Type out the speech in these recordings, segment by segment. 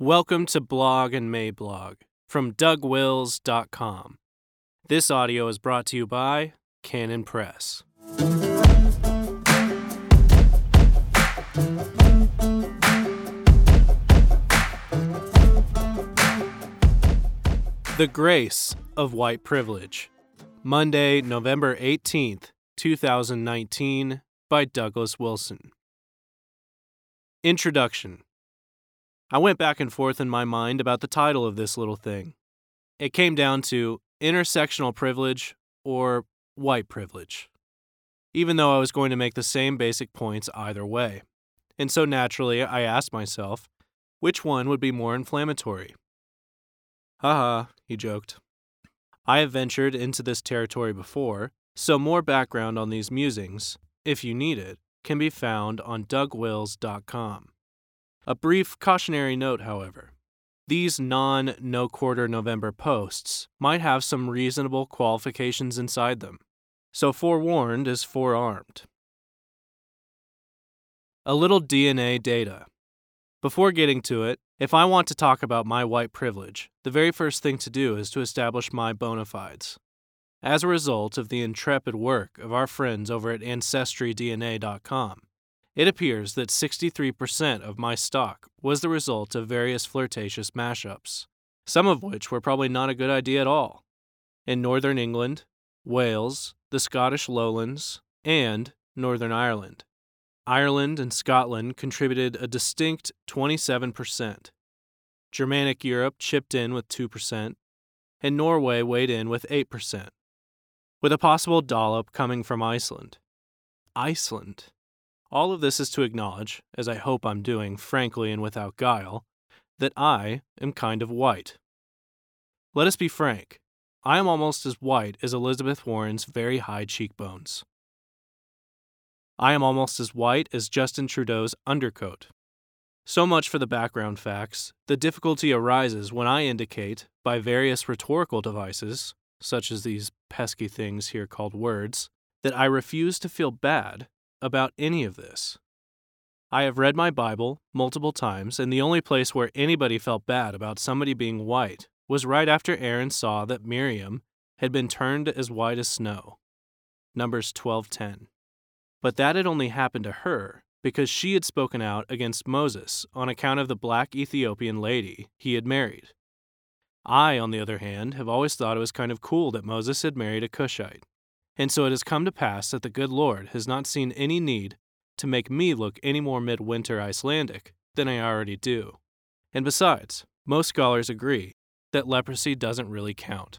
Welcome to Blog and Mablog from DougWils.com. This audio is brought to you by Canon Press. The Grace of White Privilege. Monday, November 18th, 2019, by Douglas Wilson. Introduction I went back and forth in my mind about the title of this little thing. It came down to intersectional privilege or white privilege, even though I was going to make the same basic points either way. And so naturally, I asked myself, which one would be more inflammatory? Haha, he joked. I have ventured into this territory before, so more background on these musings, if you need it, can be found on dougwils.com. A brief cautionary note, however. These non no quarter November posts might have some reasonable qualifications inside them, so forewarned is forearmed. A little DNA data. Before getting to it, if I want to talk about my white privilege, the very first thing to do is to establish my bona fides. As a result of the intrepid work of our friends over at AncestryDNA.com, it appears that 63% of my stock was the result of various flirtatious mashups, some of which were probably not a good idea at all. In Northern England, Wales, the Scottish Lowlands, and Northern Ireland. Ireland and Scotland contributed a distinct 27%. Germanic Europe chipped in with 2%, and Norway weighed in with 8%, with a possible dollop coming from Iceland. Iceland. All of this is to acknowledge, as I hope I'm doing frankly and without guile, that I am kind of white. Let us be frank, I am almost as white as Elizabeth Warren's very high cheekbones. I am almost as white as Justin Trudeau's undercoat. So much for the background facts. The difficulty arises when I indicate, by various rhetorical devices, such as these pesky things here called words, that I refuse to feel bad about any of this. I have read my Bible multiple times, and the only place where anybody felt bad about somebody being white was right after Aaron saw that Miriam had been turned as white as snow. Numbers 12:10. But that had only happened to her because she had spoken out against Moses on account of the black Ethiopian lady he had married. I, on the other hand, have always thought it was kind of cool that Moses had married a Cushite. And so it has come to pass that the good Lord has not seen any need to make me look any more midwinter Icelandic than I already do. And besides, most scholars agree that leprosy doesn't really count.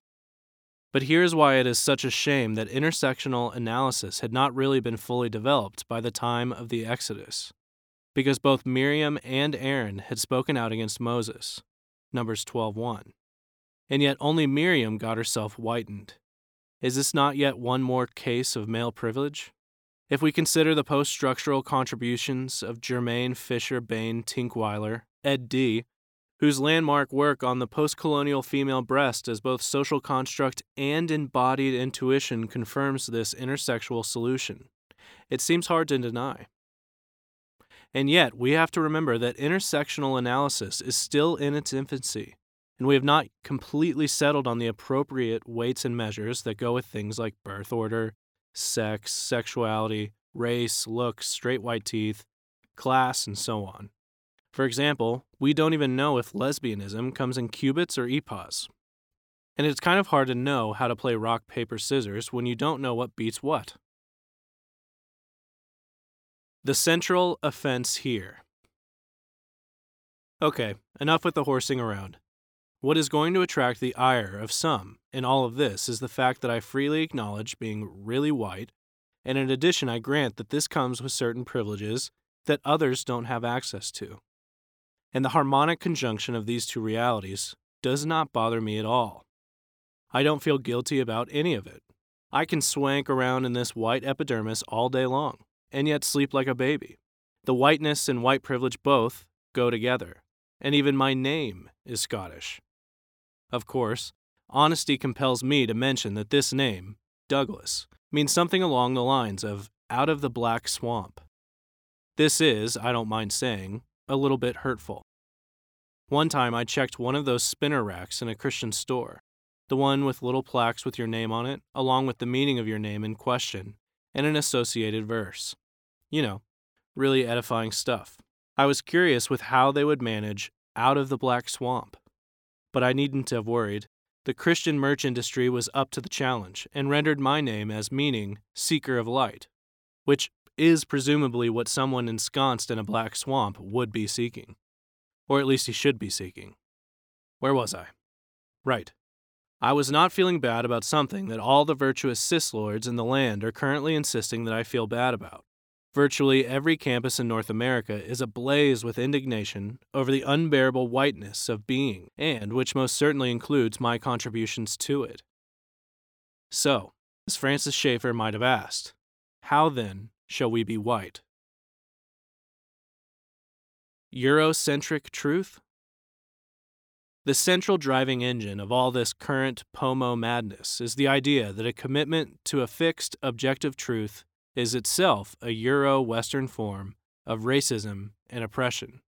But here's why it is such a shame that intersectional analysis had not really been fully developed by the time of the Exodus. Because both Miriam and Aaron had spoken out against Moses, Numbers 12:1. And yet only Miriam got herself whitened. Is this not yet one more case of male privilege? If we consider the post structural contributions of Germaine Fisher Bain Tinkweiler, Ed D., whose landmark work on the post colonial female breast as both social construct and embodied intuition confirms this intersexual solution, it seems hard to deny. And yet, we have to remember that intersectional analysis is still in its infancy and we have not completely settled on the appropriate weights and measures that go with things like birth order, sex, sexuality, race, looks, straight white teeth, class, and so on. For example, we don't even know if lesbianism comes in cubits or epochs. And it's kind of hard to know how to play rock, paper, scissors when you don't know what beats what. The central offense here. Okay, enough with the horsing around. What is going to attract the ire of some in all of this is the fact that I freely acknowledge being really white, and in addition, I grant that this comes with certain privileges that others don't have access to. And the harmonic conjunction of these two realities does not bother me at all. I don't feel guilty about any of it. I can swank around in this white epidermis all day long, and yet sleep like a baby. The whiteness and white privilege both go together, and even my name is Scottish. Of course, honesty compels me to mention that this name, Douglas, means something along the lines of out of the black swamp. This is, I don't mind saying, a little bit hurtful. One time I checked one of those spinner racks in a Christian store, the one with little plaques with your name on it, along with the meaning of your name in question, and an associated verse. You know, really edifying stuff. I was curious with how they would manage out of the black swamp. But I needn't have worried. The Christian merch industry was up to the challenge and rendered my name as meaning seeker of light, which is presumably what someone ensconced in a black swamp would be seeking. Or at least he should be seeking. Where was I? Right. I was not feeling bad about something that all the virtuous cis lords in the land are currently insisting that I feel bad about. Virtually every campus in North America is ablaze with indignation over the unbearable whiteness of being, and which most certainly includes my contributions to it. So, as Francis Schaeffer might have asked, how then shall we be white? Eurocentric truth? The central driving engine of all this current POMO madness is the idea that a commitment to a fixed, objective truth is itself a Euro Western form of racism and oppression.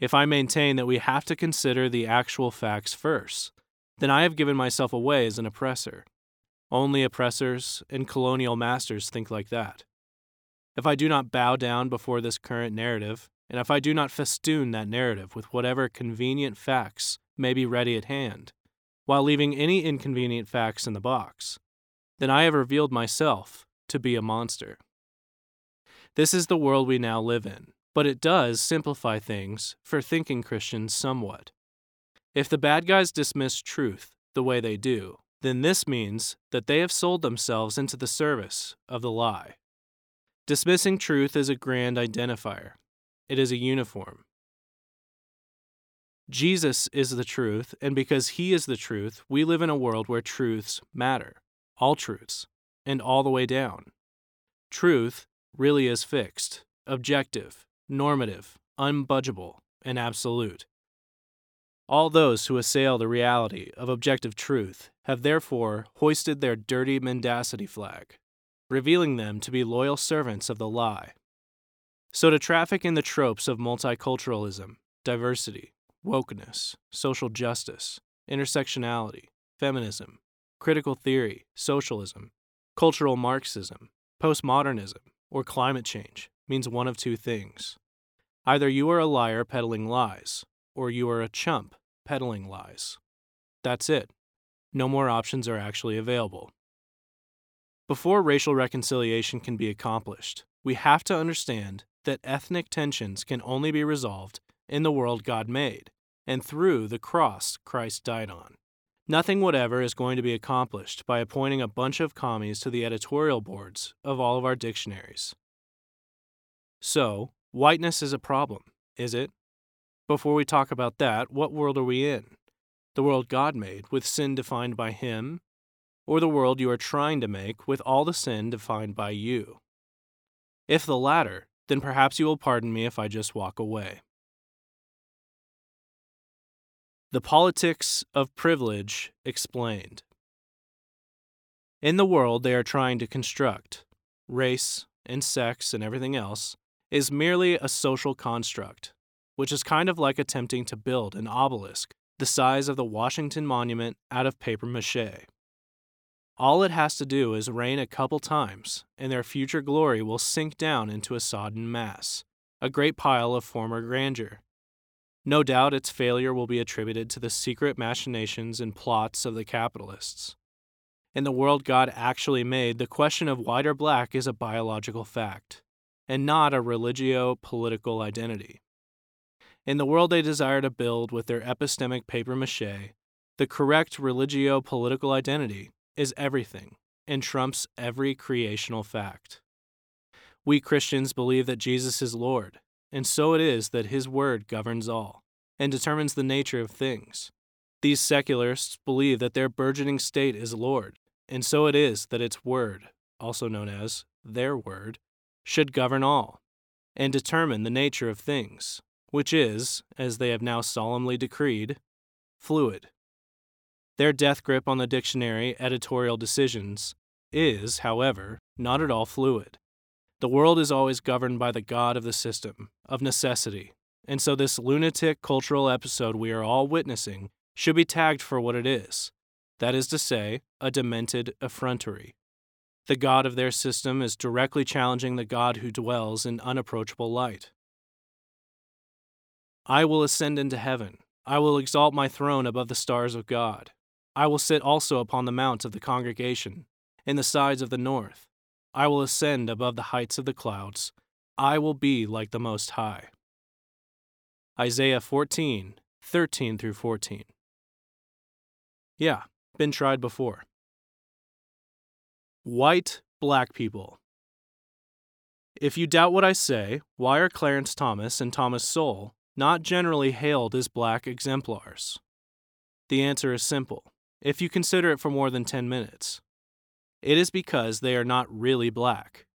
If I maintain that we have to consider the actual facts first, then I have given myself away as an oppressor. Only oppressors and colonial masters think like that. If I do not bow down before this current narrative, and if I do not festoon that narrative with whatever convenient facts may be ready at hand, while leaving any inconvenient facts in the box, then I have revealed myself to be a monster. This is the world we now live in, but it does simplify things for thinking Christians somewhat. If the bad guys dismiss truth the way they do, then this means that they have sold themselves into the service of the lie. Dismissing truth is a grand identifier, it is a uniform. Jesus is the truth, and because he is the truth, we live in a world where truths matter, all truths, and all the way down. Truth really is fixed, objective, normative, unbudgeable, and absolute. All those who assail the reality of objective truth have therefore hoisted their dirty mendacity flag, revealing them to be loyal servants of the lie. So, to traffic in the tropes of multiculturalism, diversity, wokeness, social justice, intersectionality, feminism, critical theory, socialism, cultural Marxism, postmodernism, or climate change means one of two things. Either you are a liar peddling lies, or you are a chump peddling lies. That's it. No more options are actually available. Before racial reconciliation can be accomplished, we have to understand that ethnic tensions can only be resolved in the world God made and through the cross Christ died on. Nothing whatever is going to be accomplished by appointing a bunch of commies to the editorial boards of all of our dictionaries. So, whiteness is a problem, is it? Before we talk about that, what world are we in? The world God made, with sin defined by Him, or the world you are trying to make with all the sin defined by you? If the latter, then perhaps you will pardon me if I just walk away. The Politics of Privilege Explained. In the world they are trying to construct, race and sex and everything else is merely a social construct, which is kind of like attempting to build an obelisk the size of the Washington Monument out of paper mache. All it has to do is rain a couple times, and their future glory will sink down into a sodden mass, a great pile of former grandeur. No doubt its failure will be attributed to the secret machinations and plots of the capitalists. In the world God actually made, the question of white or black is a biological fact, and not a religio political identity. In the world they desire to build with their epistemic paper mache, the correct religio political identity is everything and trumps every creational fact. We Christians believe that Jesus is Lord, and so it is that his word governs all and determines the nature of things. These secularists believe that their burgeoning state is Lord, and so it is that its word, also known as their word, should govern all, and determine the nature of things, which is, as they have now solemnly decreed, fluid. Their death grip on the dictionary editorial decisions is, however, not at all fluid. The world is always governed by the God of the system, of necessity, and so this lunatic cultural episode we are all witnessing should be tagged for what it is that is to say, a demented effrontery. The God of their system is directly challenging the God who dwells in unapproachable light. I will ascend into heaven. I will exalt my throne above the stars of God. I will sit also upon the mount of the congregation, in the sides of the north. I will ascend above the heights of the clouds. I will be like the Most High. Isaiah 14, 13 through 14. Yeah, been tried before. White black people. If you doubt what I say, why are Clarence Thomas and Thomas Sowell not generally hailed as black exemplars? The answer is simple, if you consider it for more than 10 minutes. It is because they are not really black.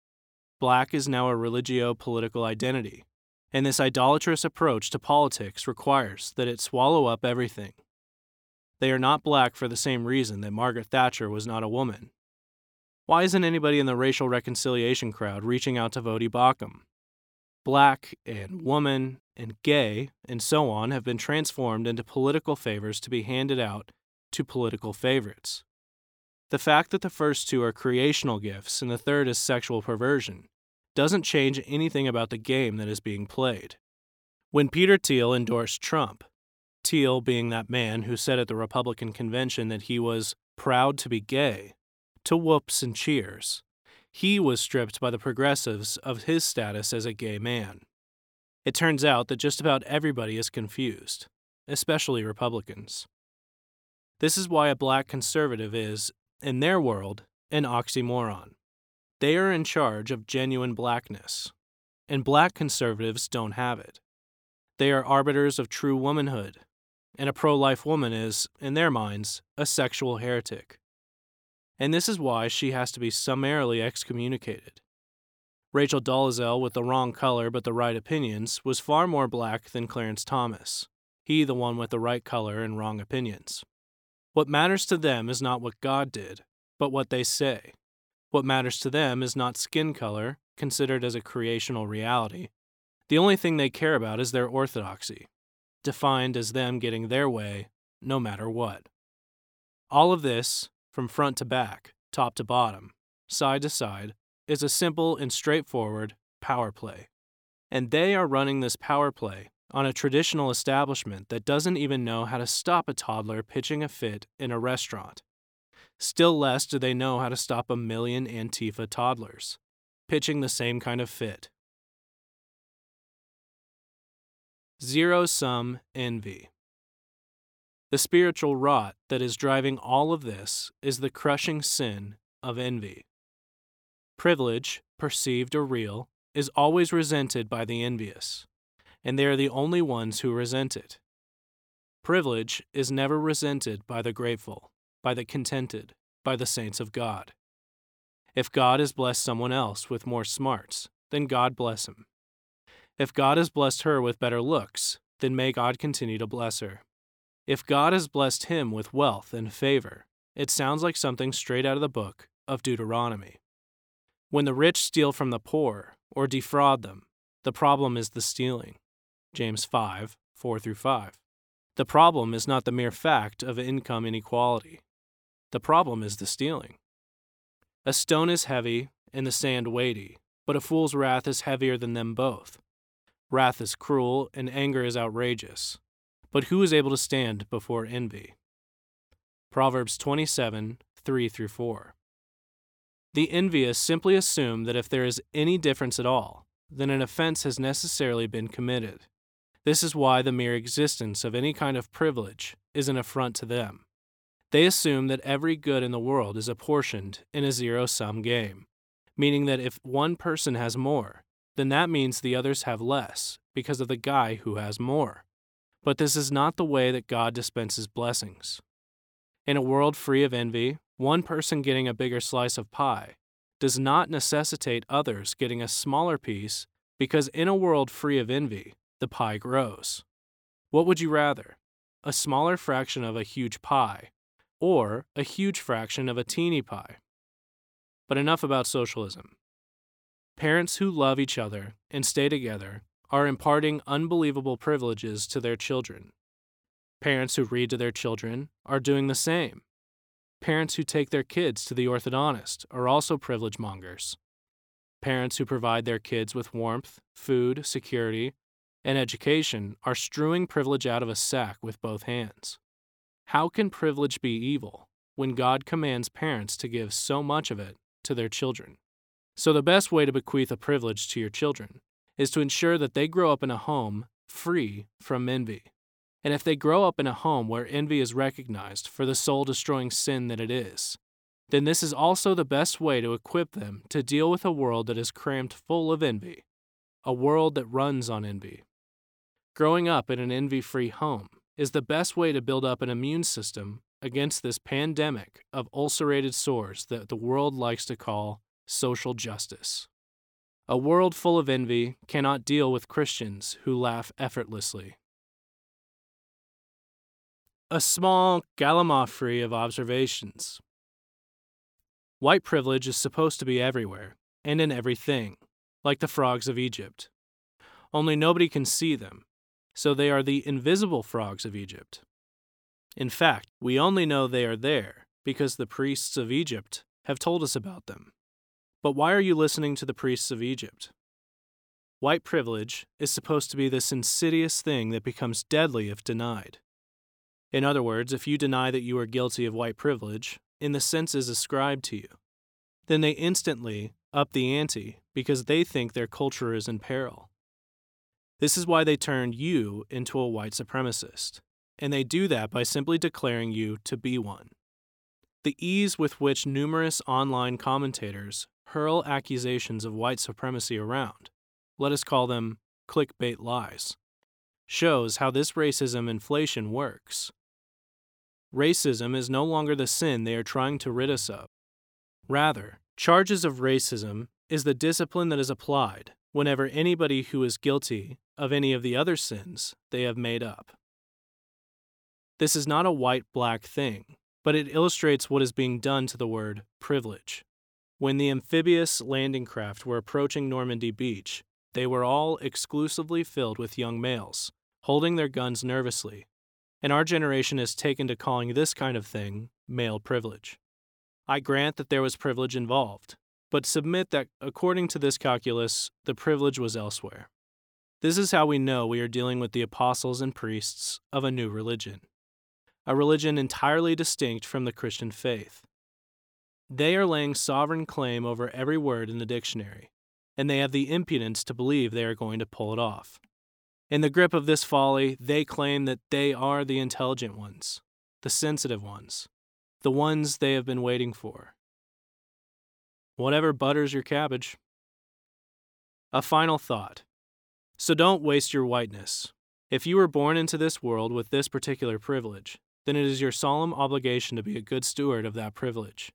Black is now a religio political identity, and this idolatrous approach to politics requires that it swallow up everything. They are not black for the same reason that Margaret Thatcher was not a woman. Why isn't anybody in the racial reconciliation crowd reaching out to Voddie Baucham? Black and woman and gay and so on have been transformed into political favors to be handed out to political favorites. The fact that the first two are creational gifts and the third is sexual perversion doesn't change anything about the game that is being played. When Peter Thiel endorsed Trump, Thiel being that man who said at the Republican convention that he was proud to be gay, to whoops and cheers. He was stripped by the progressives of his status as a gay man. It turns out that just about everybody is confused, especially Republicans. This is why a black conservative is, in their world, an oxymoron. They are in charge of genuine blackness, and black conservatives don't have it. They are arbiters of true womanhood, and a pro life woman is, in their minds, a sexual heretic. And this is why she has to be summarily excommunicated. Rachel Dolezal, with the wrong color but the right opinions, was far more black than Clarence Thomas, he the one with the right color and wrong opinions. What matters to them is not what God did, but what they say. What matters to them is not skin color, considered as a creational reality. The only thing they care about is their orthodoxy, defined as them getting their way no matter what. All of this, from front to back, top to bottom, side to side, is a simple and straightforward power play. And they are running this power play on a traditional establishment that doesn't even know how to stop a toddler pitching a fit in a restaurant. Still less do they know how to stop a million Antifa toddlers pitching the same kind of fit. Zero sum envy. The spiritual rot that is driving all of this is the crushing sin of envy. Privilege, perceived or real, is always resented by the envious, and they are the only ones who resent it. Privilege is never resented by the grateful, by the contented, by the saints of God. If God has blessed someone else with more smarts, then God bless him. If God has blessed her with better looks, then may God continue to bless her. If God has blessed him with wealth and favor, it sounds like something straight out of the book of Deuteronomy. When the rich steal from the poor or defraud them, the problem is the stealing. James 5 4 through 5. The problem is not the mere fact of income inequality. The problem is the stealing. A stone is heavy and the sand weighty, but a fool's wrath is heavier than them both. Wrath is cruel, and anger is outrageous. But who is able to stand before envy? Proverbs 27 3 through 4. The envious simply assume that if there is any difference at all, then an offense has necessarily been committed. This is why the mere existence of any kind of privilege is an affront to them. They assume that every good in the world is apportioned in a zero sum game, meaning that if one person has more, then that means the others have less because of the guy who has more. But this is not the way that God dispenses blessings. In a world free of envy, one person getting a bigger slice of pie does not necessitate others getting a smaller piece because in a world free of envy, the pie grows. What would you rather? A smaller fraction of a huge pie or a huge fraction of a teeny pie? But enough about socialism. Parents who love each other and stay together are imparting unbelievable privileges to their children. Parents who read to their children are doing the same. Parents who take their kids to the orthodontist are also privilege mongers. Parents who provide their kids with warmth, food, security, and education are strewing privilege out of a sack with both hands. How can privilege be evil when God commands parents to give so much of it to their children? So, the best way to bequeath a privilege to your children is to ensure that they grow up in a home free from envy. And if they grow up in a home where envy is recognized for the soul destroying sin that it is, then this is also the best way to equip them to deal with a world that is crammed full of envy, a world that runs on envy. Growing up in an envy free home is the best way to build up an immune system against this pandemic of ulcerated sores that the world likes to call social justice. A world full of envy cannot deal with Christians who laugh effortlessly. A small gallimaufry of observations. White privilege is supposed to be everywhere and in everything, like the frogs of Egypt. Only nobody can see them, so they are the invisible frogs of Egypt. In fact, we only know they are there because the priests of Egypt have told us about them. But why are you listening to the priests of Egypt? White privilege is supposed to be this insidious thing that becomes deadly if denied. In other words, if you deny that you are guilty of white privilege, in the senses ascribed to you, then they instantly up the ante because they think their culture is in peril. This is why they turned you into a white supremacist, and they do that by simply declaring you to be one. The ease with which numerous online commentators hurl accusations of white supremacy around, let us call them clickbait lies, shows how this racism inflation works. Racism is no longer the sin they are trying to rid us of. Rather, charges of racism is the discipline that is applied whenever anybody who is guilty of any of the other sins they have made up. This is not a white black thing, but it illustrates what is being done to the word privilege. When the amphibious landing craft were approaching Normandy Beach, they were all exclusively filled with young males, holding their guns nervously, and our generation has taken to calling this kind of thing male privilege. I grant that there was privilege involved, but submit that according to this calculus, the privilege was elsewhere. This is how we know we are dealing with the apostles and priests of a new religion, a religion entirely distinct from the Christian faith. They are laying sovereign claim over every word in the dictionary, and they have the impudence to believe they are going to pull it off. In the grip of this folly, they claim that they are the intelligent ones, the sensitive ones, the ones they have been waiting for. Whatever butters your cabbage. A final thought. So don't waste your whiteness. If you were born into this world with this particular privilege, then it is your solemn obligation to be a good steward of that privilege.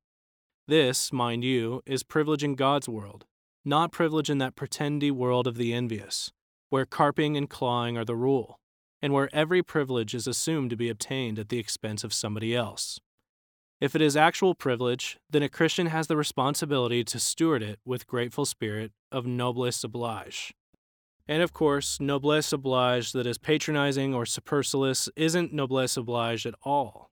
This, mind you, is privilege in God's world, not privilege in that pretendy world of the envious, where carping and clawing are the rule, and where every privilege is assumed to be obtained at the expense of somebody else. If it is actual privilege, then a Christian has the responsibility to steward it with grateful spirit of noblesse oblige. And of course, noblesse oblige that is patronizing or supercilious isn't noblesse oblige at all.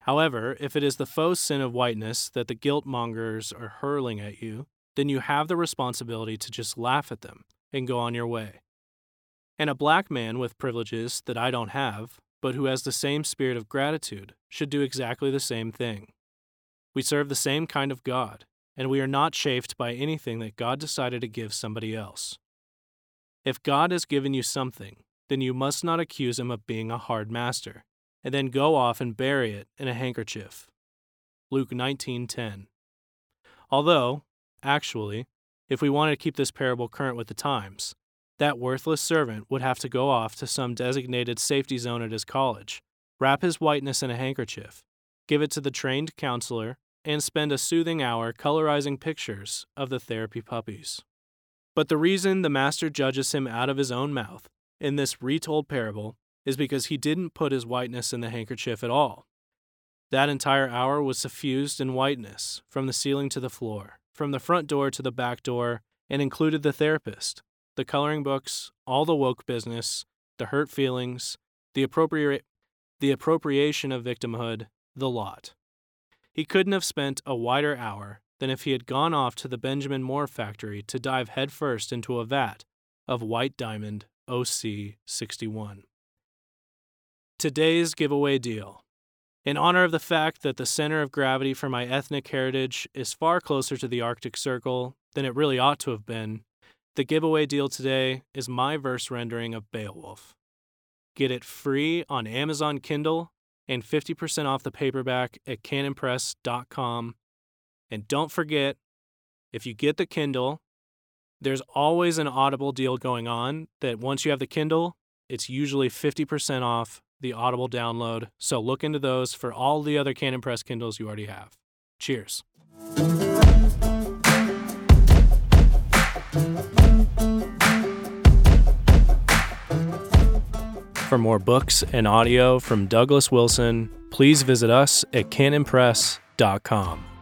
However, if it is the faux sin of whiteness that the guilt mongers are hurling at you, then you have the responsibility to just laugh at them and go on your way. And a black man with privileges that I don't have, but who has the same spirit of gratitude, should do exactly the same thing. We serve the same kind of God, and we are not chafed by anything that God decided to give somebody else. If God has given you something, then you must not accuse him of being a hard master and then go off and bury it in a handkerchief. Luke 19:10. Although, actually, if we wanted to keep this parable current with the times, that worthless servant would have to go off to some designated safety zone at his college, wrap his whiteness in a handkerchief, give it to the trained counselor, and spend a soothing hour colorizing pictures of the therapy puppies. But the reason the master judges him out of his own mouth in this retold parable is because he didn't put his whiteness in the handkerchief at all. That entire hour was suffused in whiteness, from the ceiling to the floor, from the front door to the back door, and included the therapist, the coloring books, all the woke business, the hurt feelings, the appropriate the appropriation of victimhood, the lot. He couldn't have spent a wider hour than if he had gone off to the Benjamin Moore factory to dive headfirst into a vat of white diamond OC 61. Today's giveaway deal. In honor of the fact that the center of gravity for my ethnic heritage is far closer to the Arctic Circle than it really ought to have been, the giveaway deal today is my verse rendering of Beowulf. Get it free on Amazon Kindle and 50% off the paperback at canonpress.com. And don't forget, if you get the Kindle, there's always an Audible deal going on that once you have the Kindle, it's usually 50% off the Audible download. So look into those for all the other Canon Press Kindles you already have. Cheers. For more books and audio from Douglas Wilson, please visit us at canonpress.com.